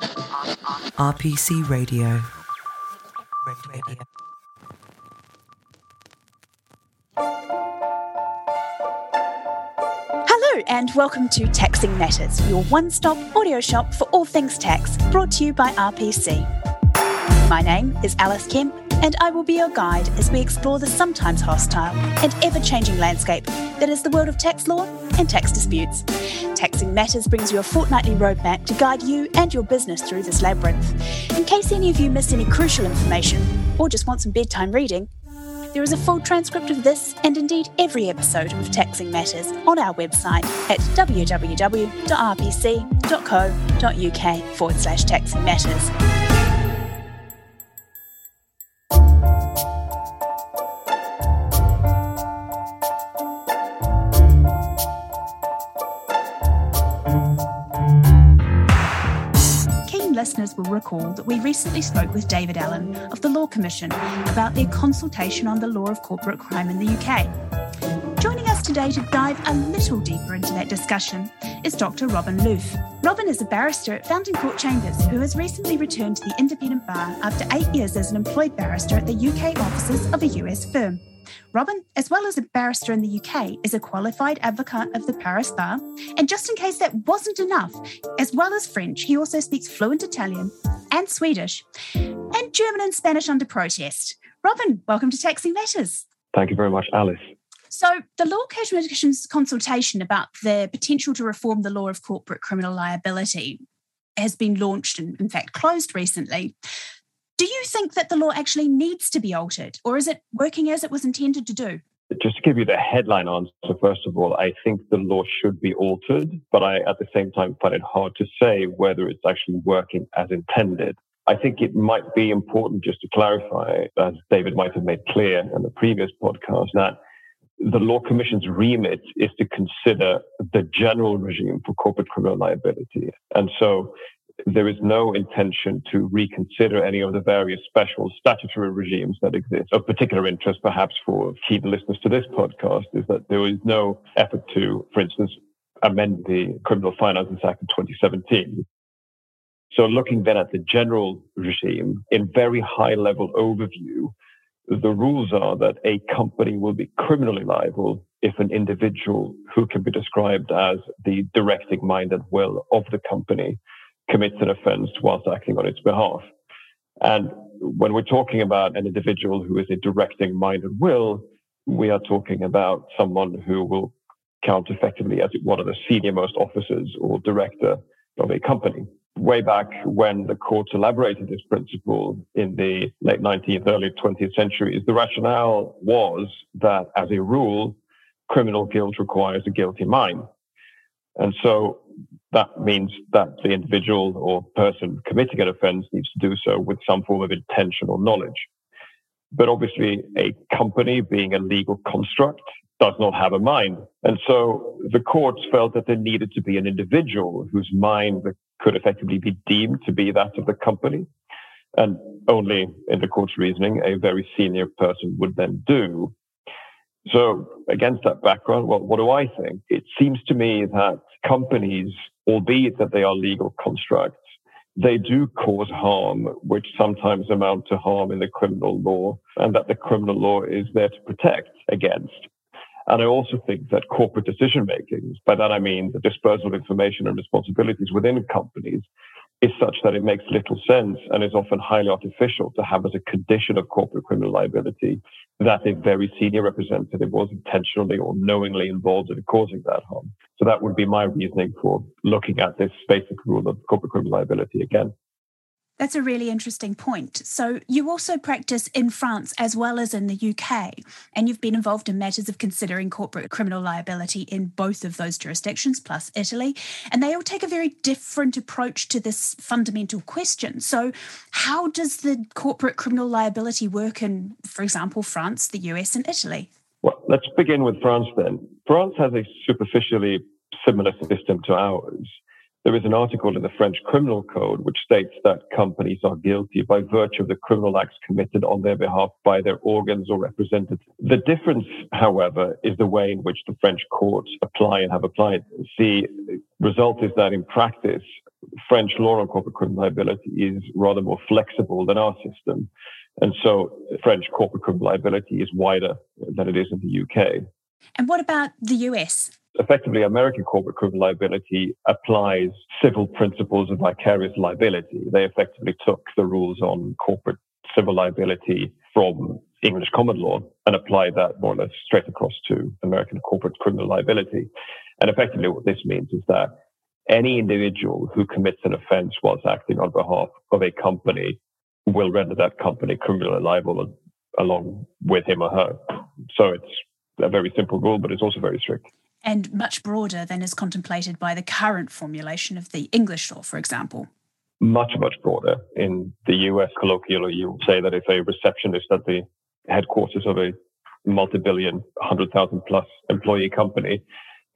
RPC Radio. Hello, and welcome to Taxing Matters, your one stop audio shop for all things tax, brought to you by RPC. My name is Alice Kemp, and I will be your guide as we explore the sometimes hostile and ever changing landscape that is the world of tax law and tax disputes. Taxing Matters brings you a fortnightly roadmap to guide you and your business through this labyrinth. In case any of you missed any crucial information or just want some bedtime reading, there is a full transcript of this and indeed every episode of Taxing Matters on our website at www.rpc.co.uk forward slash taxing matters. Listeners will recall that we recently spoke with David Allen of the Law Commission about their consultation on the law of corporate crime in the UK. Today to dive a little deeper into that discussion is Dr. Robin Loof. Robin is a barrister at Fountain Court Chambers who has recently returned to the independent bar after eight years as an employed barrister at the UK offices of a US firm. Robin, as well as a barrister in the UK, is a qualified advocate of the Paris Bar. And just in case that wasn't enough, as well as French, he also speaks fluent Italian and Swedish and German and Spanish under protest. Robin, welcome to Taxing Matters. Thank you very much, Alice. So, the Law Commission's consultation about the potential to reform the law of corporate criminal liability has been launched and, in fact, closed recently. Do you think that the law actually needs to be altered, or is it working as it was intended to do? Just to give you the headline answer, first of all, I think the law should be altered, but I at the same time find it hard to say whether it's actually working as intended. I think it might be important just to clarify, as David might have made clear in the previous podcast, that the Law Commission's remit is to consider the general regime for corporate criminal liability. And so there is no intention to reconsider any of the various special statutory regimes that exist. Of particular interest, perhaps for keen listeners to this podcast, is that there is no effort to, for instance, amend the Criminal Finances Act of 2017. So looking then at the general regime in very high level overview, the rules are that a company will be criminally liable if an individual who can be described as the directing mind and will of the company commits an offense whilst acting on its behalf. And when we're talking about an individual who is a directing mind and will, we are talking about someone who will count effectively as one of the senior most officers or director of a company. Way back when the courts elaborated this principle in the late 19th, early 20th centuries, the rationale was that as a rule, criminal guilt requires a guilty mind. And so that means that the individual or person committing an offense needs to do so with some form of intentional knowledge. But obviously, a company being a legal construct does not have a mind. And so the courts felt that there needed to be an individual whose mind could effectively be deemed to be that of the company. And only in the court's reasoning, a very senior person would then do. So against that background, well, what do I think? It seems to me that companies albeit that they are legal constructs, they do cause harm, which sometimes amount to harm in the criminal law, and that the criminal law is there to protect against. And I also think that corporate decision making, by that I mean the dispersal of information and responsibilities within companies, is such that it makes little sense and is often highly artificial to have as a condition of corporate criminal liability that a very senior representative was intentionally or knowingly involved in causing that harm. So that would be my reasoning for looking at this basic rule of corporate criminal liability again. That's a really interesting point. So, you also practice in France as well as in the UK, and you've been involved in matters of considering corporate criminal liability in both of those jurisdictions, plus Italy. And they all take a very different approach to this fundamental question. So, how does the corporate criminal liability work in, for example, France, the US, and Italy? Well, let's begin with France then. France has a superficially similar system to ours. There is an article in the French Criminal Code which states that companies are guilty by virtue of the criminal acts committed on their behalf by their organs or representatives. The difference, however, is the way in which the French courts apply and have applied. The result is that in practice, French law on corporate criminal liability is rather more flexible than our system. And so French corporate criminal liability is wider than it is in the UK. And what about the US? Effectively, American corporate criminal liability applies civil principles of vicarious liability. They effectively took the rules on corporate civil liability from English common law and applied that more or less straight across to American corporate criminal liability. And effectively, what this means is that any individual who commits an offense whilst acting on behalf of a company will render that company criminally liable along with him or her. So it's a very simple rule, but it's also very strict. And much broader than is contemplated by the current formulation of the English law, for example. Much, much broader. In the US, colloquially, you would say that if a receptionist at the headquarters of a multi billion, 100,000 plus employee company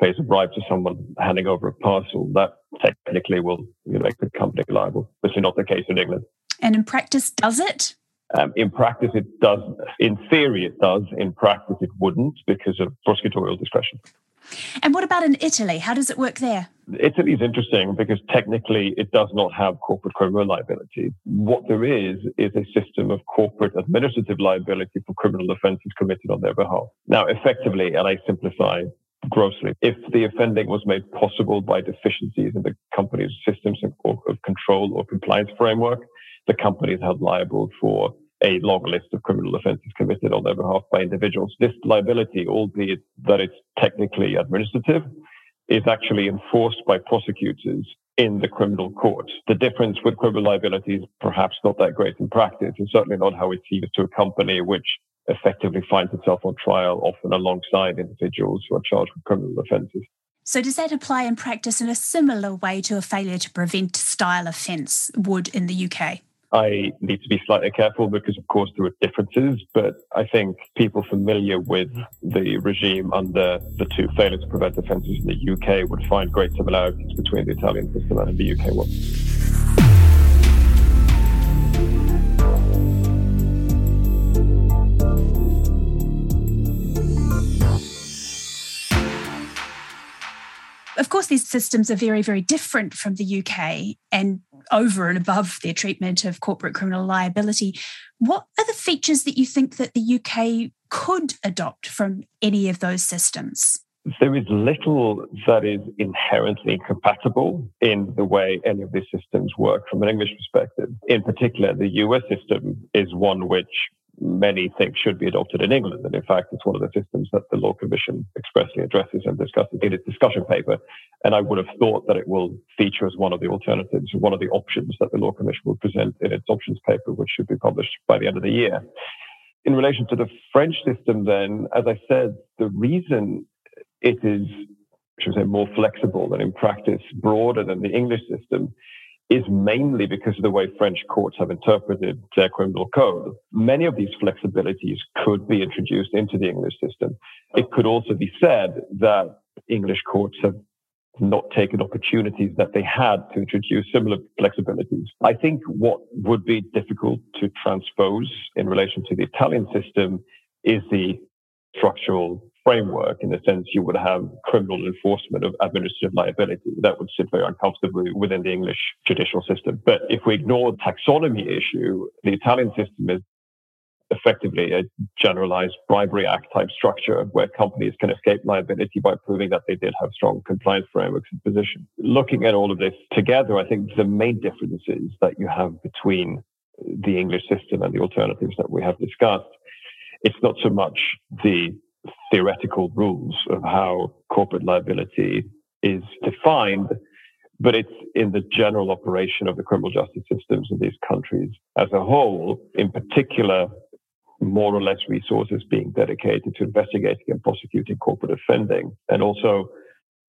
pays a bribe to someone handing over a parcel, that technically will make the company liable. This is not the case in England. And in practice, does it? Um, in practice, it does. In theory, it does. In practice, it wouldn't because of prosecutorial discretion. And what about in Italy? How does it work there? Italy is interesting because technically it does not have corporate criminal liability. What there is is a system of corporate administrative liability for criminal offences committed on their behalf. Now, effectively, and I simplify grossly, if the offending was made possible by deficiencies in the company's systems of control or compliance framework, the company is held liable for a long list of criminal offences committed on their behalf by individuals. This liability, albeit that it's technically administrative, is actually enforced by prosecutors in the criminal court. The difference with criminal liability is perhaps not that great in practice, and certainly not how it's seems to a company which effectively finds itself on trial, often alongside individuals who are charged with criminal offences. So, does that apply in practice in a similar way to a failure to prevent style offence would in the UK? I need to be slightly careful because, of course, there are differences, but I think people familiar with the regime under the two failure to prevent offences in the UK would find great similarities between the Italian system and the UK one. Of course, these systems are very, very different from the UK and over and above their treatment of corporate criminal liability. What are the features that you think that the UK could adopt from any of those systems? There is little that is inherently incompatible in the way any of these systems work from an English perspective. In particular, the US system is one which many think should be adopted in England. And in fact, it's one of the systems that the Law Commission expressly addresses and discusses in its discussion paper. And I would have thought that it will feature as one of the alternatives, one of the options that the Law Commission will present in its options paper, which should be published by the end of the year. In relation to the French system, then, as I said, the reason it is, should I say, more flexible and in practice broader than the English system is mainly because of the way French courts have interpreted their criminal code. Many of these flexibilities could be introduced into the English system. It could also be said that English courts have not taken opportunities that they had to introduce similar flexibilities. I think what would be difficult to transpose in relation to the Italian system is the structural framework in the sense you would have criminal enforcement of administrative liability. That would sit very uncomfortably within the English judicial system. But if we ignore the taxonomy issue, the Italian system is effectively a generalized bribery act type structure where companies can escape liability by proving that they did have strong compliance frameworks and position. Looking at all of this together, I think the main differences that you have between the English system and the alternatives that we have discussed, it's not so much the theoretical rules of how corporate liability is defined, but it's in the general operation of the criminal justice systems of these countries as a whole, in particular, more or less resources being dedicated to investigating and prosecuting corporate offending, and also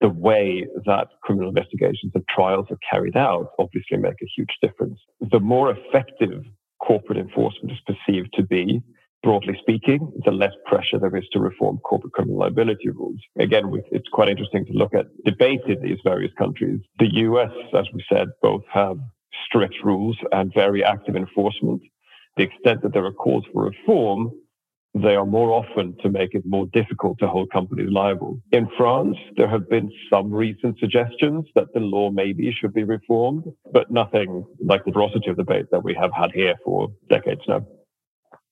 the way that criminal investigations and trials are carried out obviously make a huge difference. The more effective corporate enforcement is perceived to be, broadly speaking, the less pressure there is to reform corporate criminal liability rules. Again, it's quite interesting to look at debate in these various countries. The US, as we said, both have strict rules and very active enforcement. The extent that there are calls for reform they are more often to make it more difficult to hold companies liable. In France, there have been some recent suggestions that the law maybe should be reformed, but nothing like the ferocity of debate that we have had here for decades now.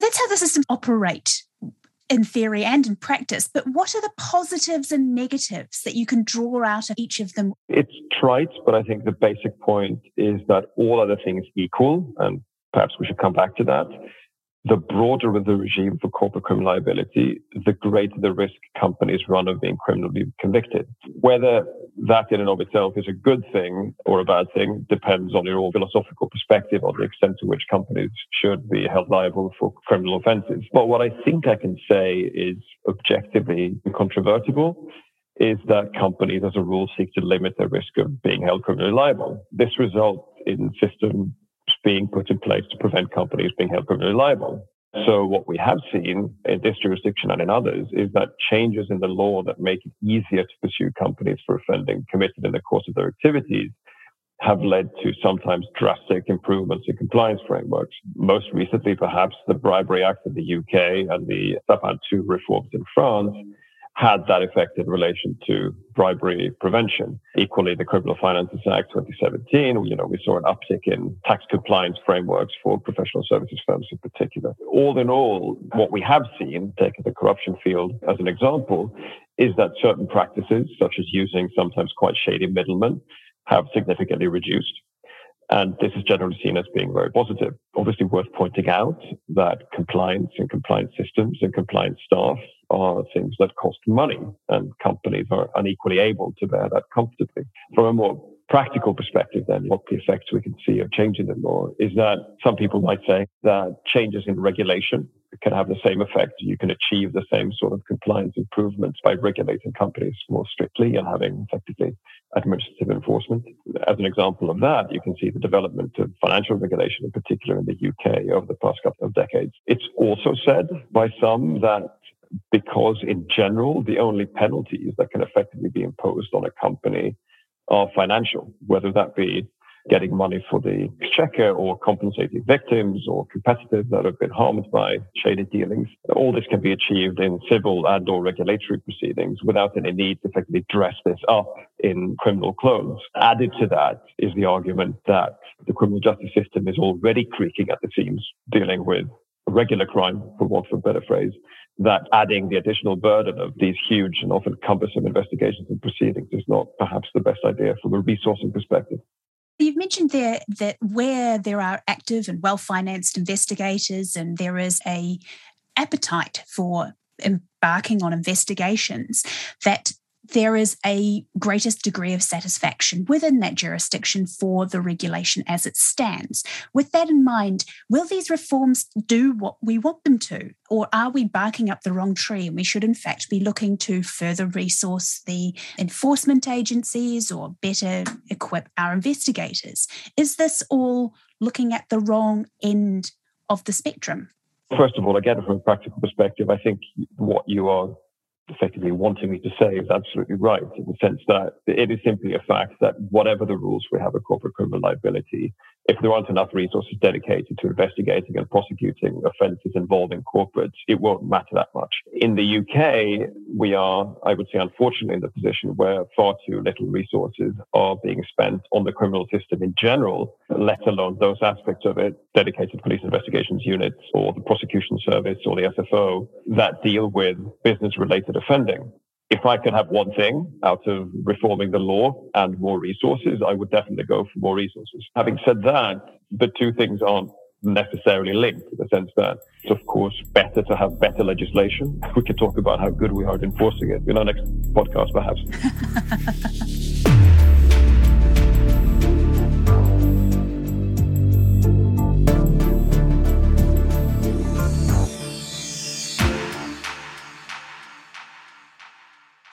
That's how the systems operate in theory and in practice. But what are the positives and negatives that you can draw out of each of them? It's trite, but I think the basic point is that all other things equal, and perhaps we should come back to that the broader the regime for corporate criminal liability, the greater the risk companies run of being criminally convicted. Whether that in and of itself is a good thing or a bad thing depends on your philosophical perspective on the extent to which companies should be held liable for criminal offenses. But what I think I can say is objectively incontrovertible is that companies as a rule seek to limit the risk of being held criminally liable. This results in system being put in place to prevent companies being held criminally liable. So what we have seen in this jurisdiction and in others is that changes in the law that make it easier to pursue companies for offending committed in the course of their activities have led to sometimes drastic improvements in compliance frameworks. Most recently, perhaps the Bribery Act in the UK and the Sapin 2 reforms in France mm-hmm. Had that effect in relation to bribery prevention. Equally, the Criminal Finances Act 2017, you know, we saw an uptick in tax compliance frameworks for professional services firms in particular. All in all, what we have seen, taking the corruption field as an example, is that certain practices, such as using sometimes quite shady middlemen, have significantly reduced. And this is generally seen as being very positive. Obviously, worth pointing out that compliance and compliance systems and compliance staff are things that cost money, and companies are unequally able to bear that comfortably. From a more practical perspective, then, what the effects we can see of changing the law is that some people might say that changes in regulation can have the same effect. You can achieve the same sort of compliance improvements by regulating companies more strictly and having effectively administrative enforcement. As an example of that, you can see the development of financial regulation, in particular in the UK, over the past couple of decades. It's also said by some that because, in general, the only penalties that can effectively be imposed on a company are financial, whether that be getting money for the exchequer or compensating victims or competitors that have been harmed by shady dealings. All this can be achieved in civil and or regulatory proceedings without any need to effectively dress this up in criminal clothes. Added to that is the argument that the criminal justice system is already creaking at the seams, dealing with regular crime, for want of a better phrase, that adding the additional burden of these huge and often cumbersome investigations and proceedings is not perhaps the best idea from a resourcing perspective. You've mentioned there that where there are active and well financed investigators and there is a appetite for embarking on investigations, that there is a greatest degree of satisfaction within that jurisdiction for the regulation as it stands. With that in mind, will these reforms do what we want them to? Or are we barking up the wrong tree and we should, in fact, be looking to further resource the enforcement agencies or better equip our investigators? Is this all looking at the wrong end of the spectrum? First of all, again, from a practical perspective, I think what you are effectively wanting me to say is absolutely right in the sense that it is simply a fact that whatever the rules we have of corporate criminal liability, if there aren't enough resources dedicated to investigating and prosecuting offences involving corporates, it won't matter that much. In the UK, we are, I would say, unfortunately in the position where far too little resources are being spent on the criminal system in general, let alone those aspects of it, dedicated police investigations units or the prosecution service or the SFO that deal with business related offending. If I could have one thing out of reforming the law and more resources, I would definitely go for more resources. Having said that, the two things aren't necessarily linked in the sense that it's of course better to have better legislation. We can talk about how good we are at enforcing it in our next podcast, perhaps.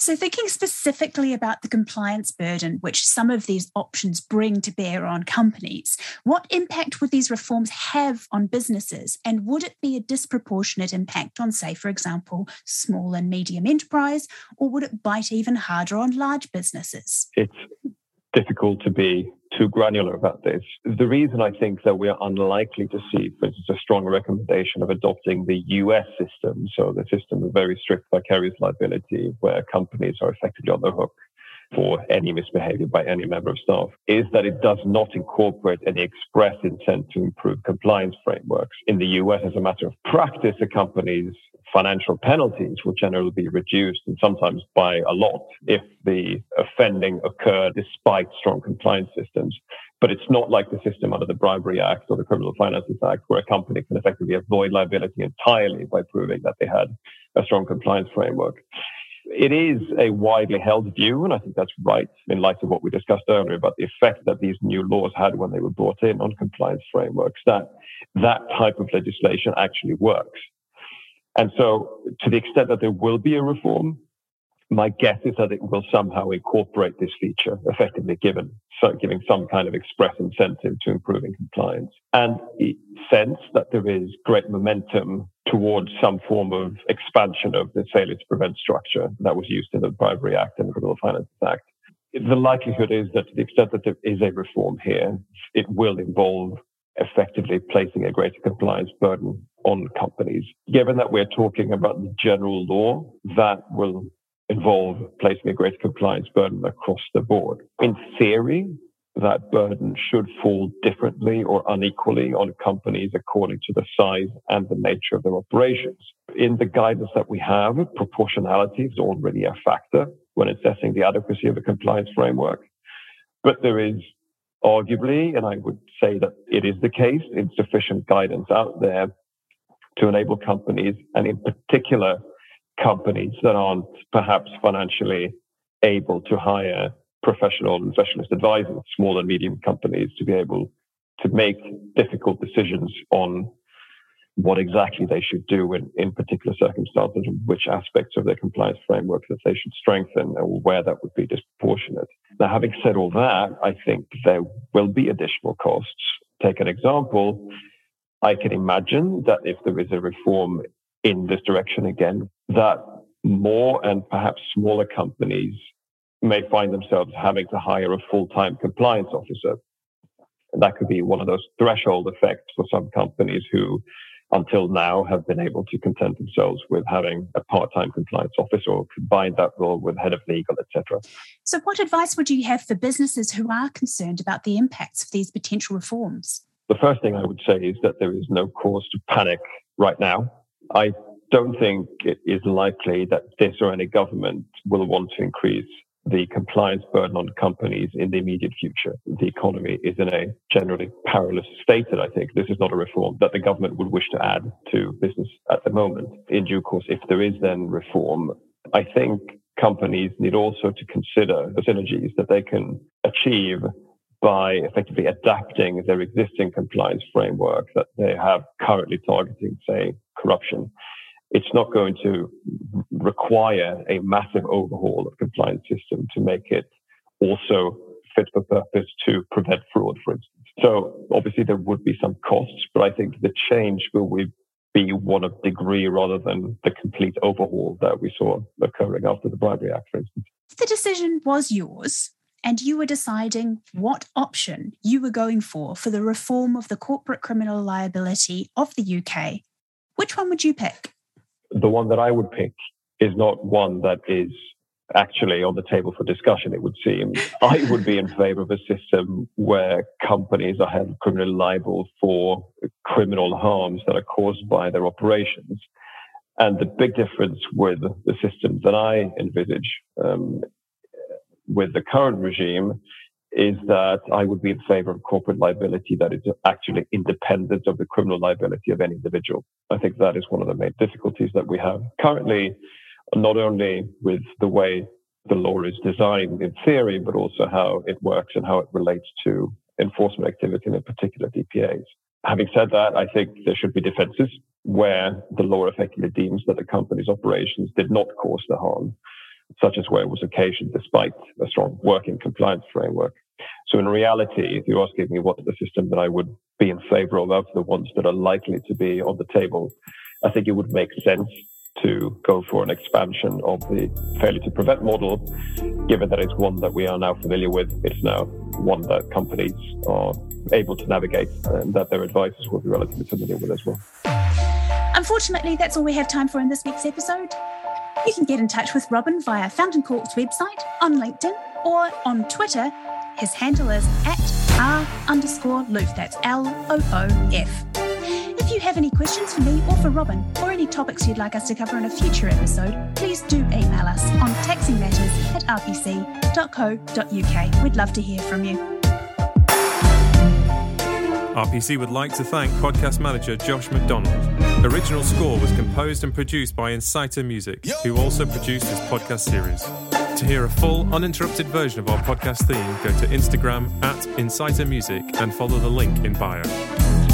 So, thinking specifically about the compliance burden which some of these options bring to bear on companies, what impact would these reforms have on businesses? And would it be a disproportionate impact on, say, for example, small and medium enterprise, or would it bite even harder on large businesses? It's difficult to be too granular about this. The reason I think that we are unlikely to see, for instance, a strong recommendation of adopting the US system, so the system of very strict vicarious liability, where companies are effectively on the hook for any misbehavior by any member of staff is that it does not incorporate any express intent to improve compliance frameworks. In the US, as a matter of practice, a company's financial penalties will generally be reduced and sometimes by a lot if the offending occurred despite strong compliance systems. But it's not like the system under the Bribery Act or the Criminal Finances Act, where a company can effectively avoid liability entirely by proving that they had a strong compliance framework. It is a widely held view, and I think that's right in light of what we discussed earlier about the effect that these new laws had when they were brought in on compliance frameworks, that that type of legislation actually works. And so, to the extent that there will be a reform, my guess is that it will somehow incorporate this feature, effectively given so giving some kind of express incentive to improving compliance, and sense that there is great momentum towards some form of expansion of the failure to prevent structure that was used in the Bribery Act and the Criminal Finances Act. The likelihood is that to the extent that there is a reform here, it will involve effectively placing a greater compliance burden on companies. Given that we're talking about the general law, that will involve placing a greater compliance burden across the board. In theory, that burden should fall differently or unequally on companies according to the size and the nature of their operations. In the guidance that we have, proportionality is already a factor when assessing the adequacy of a compliance framework. But there is arguably, and I would say that it is the case, insufficient guidance out there to enable companies, and in particular, companies that aren't perhaps financially able to hire professional and specialist advisors, small and medium companies, to be able to make difficult decisions on what exactly they should do in, in particular circumstances, which aspects of their compliance framework that they should strengthen, or where that would be disproportionate. Now, having said all that, I think there will be additional costs. Take an example. I can imagine that if there is a reform in this direction again, that more and perhaps smaller companies may find themselves having to hire a full-time compliance officer. And that could be one of those threshold effects for some companies who until now have been able to content themselves with having a part-time compliance officer or combine that role with head of legal, etc. So what advice would you have for businesses who are concerned about the impacts of these potential reforms? The first thing I would say is that there is no cause to panic right now. I don't think it is likely that this or any government will want to increase the compliance burden on companies in the immediate future. The economy is in a generally perilous state, and I think this is not a reform that the government would wish to add to business at the moment. In due course, if there is then reform, I think companies need also to consider the synergies that they can achieve by effectively adapting their existing compliance framework that they have currently targeting, say, corruption it's not going to require a massive overhaul of compliance system to make it also fit for purpose to prevent fraud, for instance. So obviously there would be some costs, but I think the change will be one of degree rather than the complete overhaul that we saw occurring after the Bribery Act, for instance. If the decision was yours and you were deciding what option you were going for for the reform of the corporate criminal liability of the UK, which one would you pick? the one that I would pick is not one that is actually on the table for discussion, it would seem. I would be in favor of a system where companies are held criminally liable for criminal harms that are caused by their operations. And the big difference with the system that I envisage um, with the current regime is that I would be in favor of corporate liability that is actually independent of the criminal liability of any individual. I think that is one of the main difficulties that we have currently, not only with the way the law is designed in theory, but also how it works and how it relates to enforcement activity and in particular DPAs. Having said that, I think there should be defenses where the law effectively deems that the company's operations did not cause the harm such as where it was occasioned despite a strong working compliance framework. So in reality, if you're asking me what the system that I would be in favor of, of the ones that are likely to be on the table, I think it would make sense to go for an expansion of the failure to prevent model, given that it's one that we are now familiar with. It's now one that companies are able to navigate and that their advisors will be relatively familiar with as well. Unfortunately, that's all we have time for in this week's episode. You can get in touch with Robin via Fountain Court's website, on LinkedIn, or on Twitter. His handle is at r underscore loof. That's L O O F. If you have any questions for me or for Robin, or any topics you'd like us to cover in a future episode, please do email us on taxingmatters at rpc.co.uk. We'd love to hear from you. RPC would like to thank podcast manager Josh McDonald. Original score was composed and produced by Inciter Music, who also produced this podcast series. To hear a full, uninterrupted version of our podcast theme, go to Instagram at Inciter Music and follow the link in bio.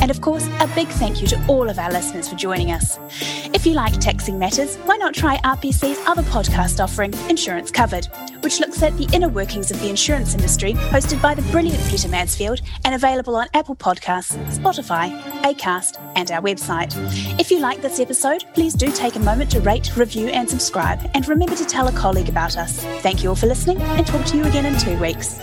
And of course, a big thank you to all of our listeners for joining us. If you like Taxing Matters, why not try RPC's other podcast offering, Insurance Covered, which looks at the inner workings of the insurance industry, hosted by the brilliant Peter Mansfield and available on Apple Podcasts, Spotify, Acast, and our website. If you like this episode, please do take a moment to rate, review, and subscribe, and remember to tell a colleague about us. Thank you all for listening, and talk to you again in two weeks.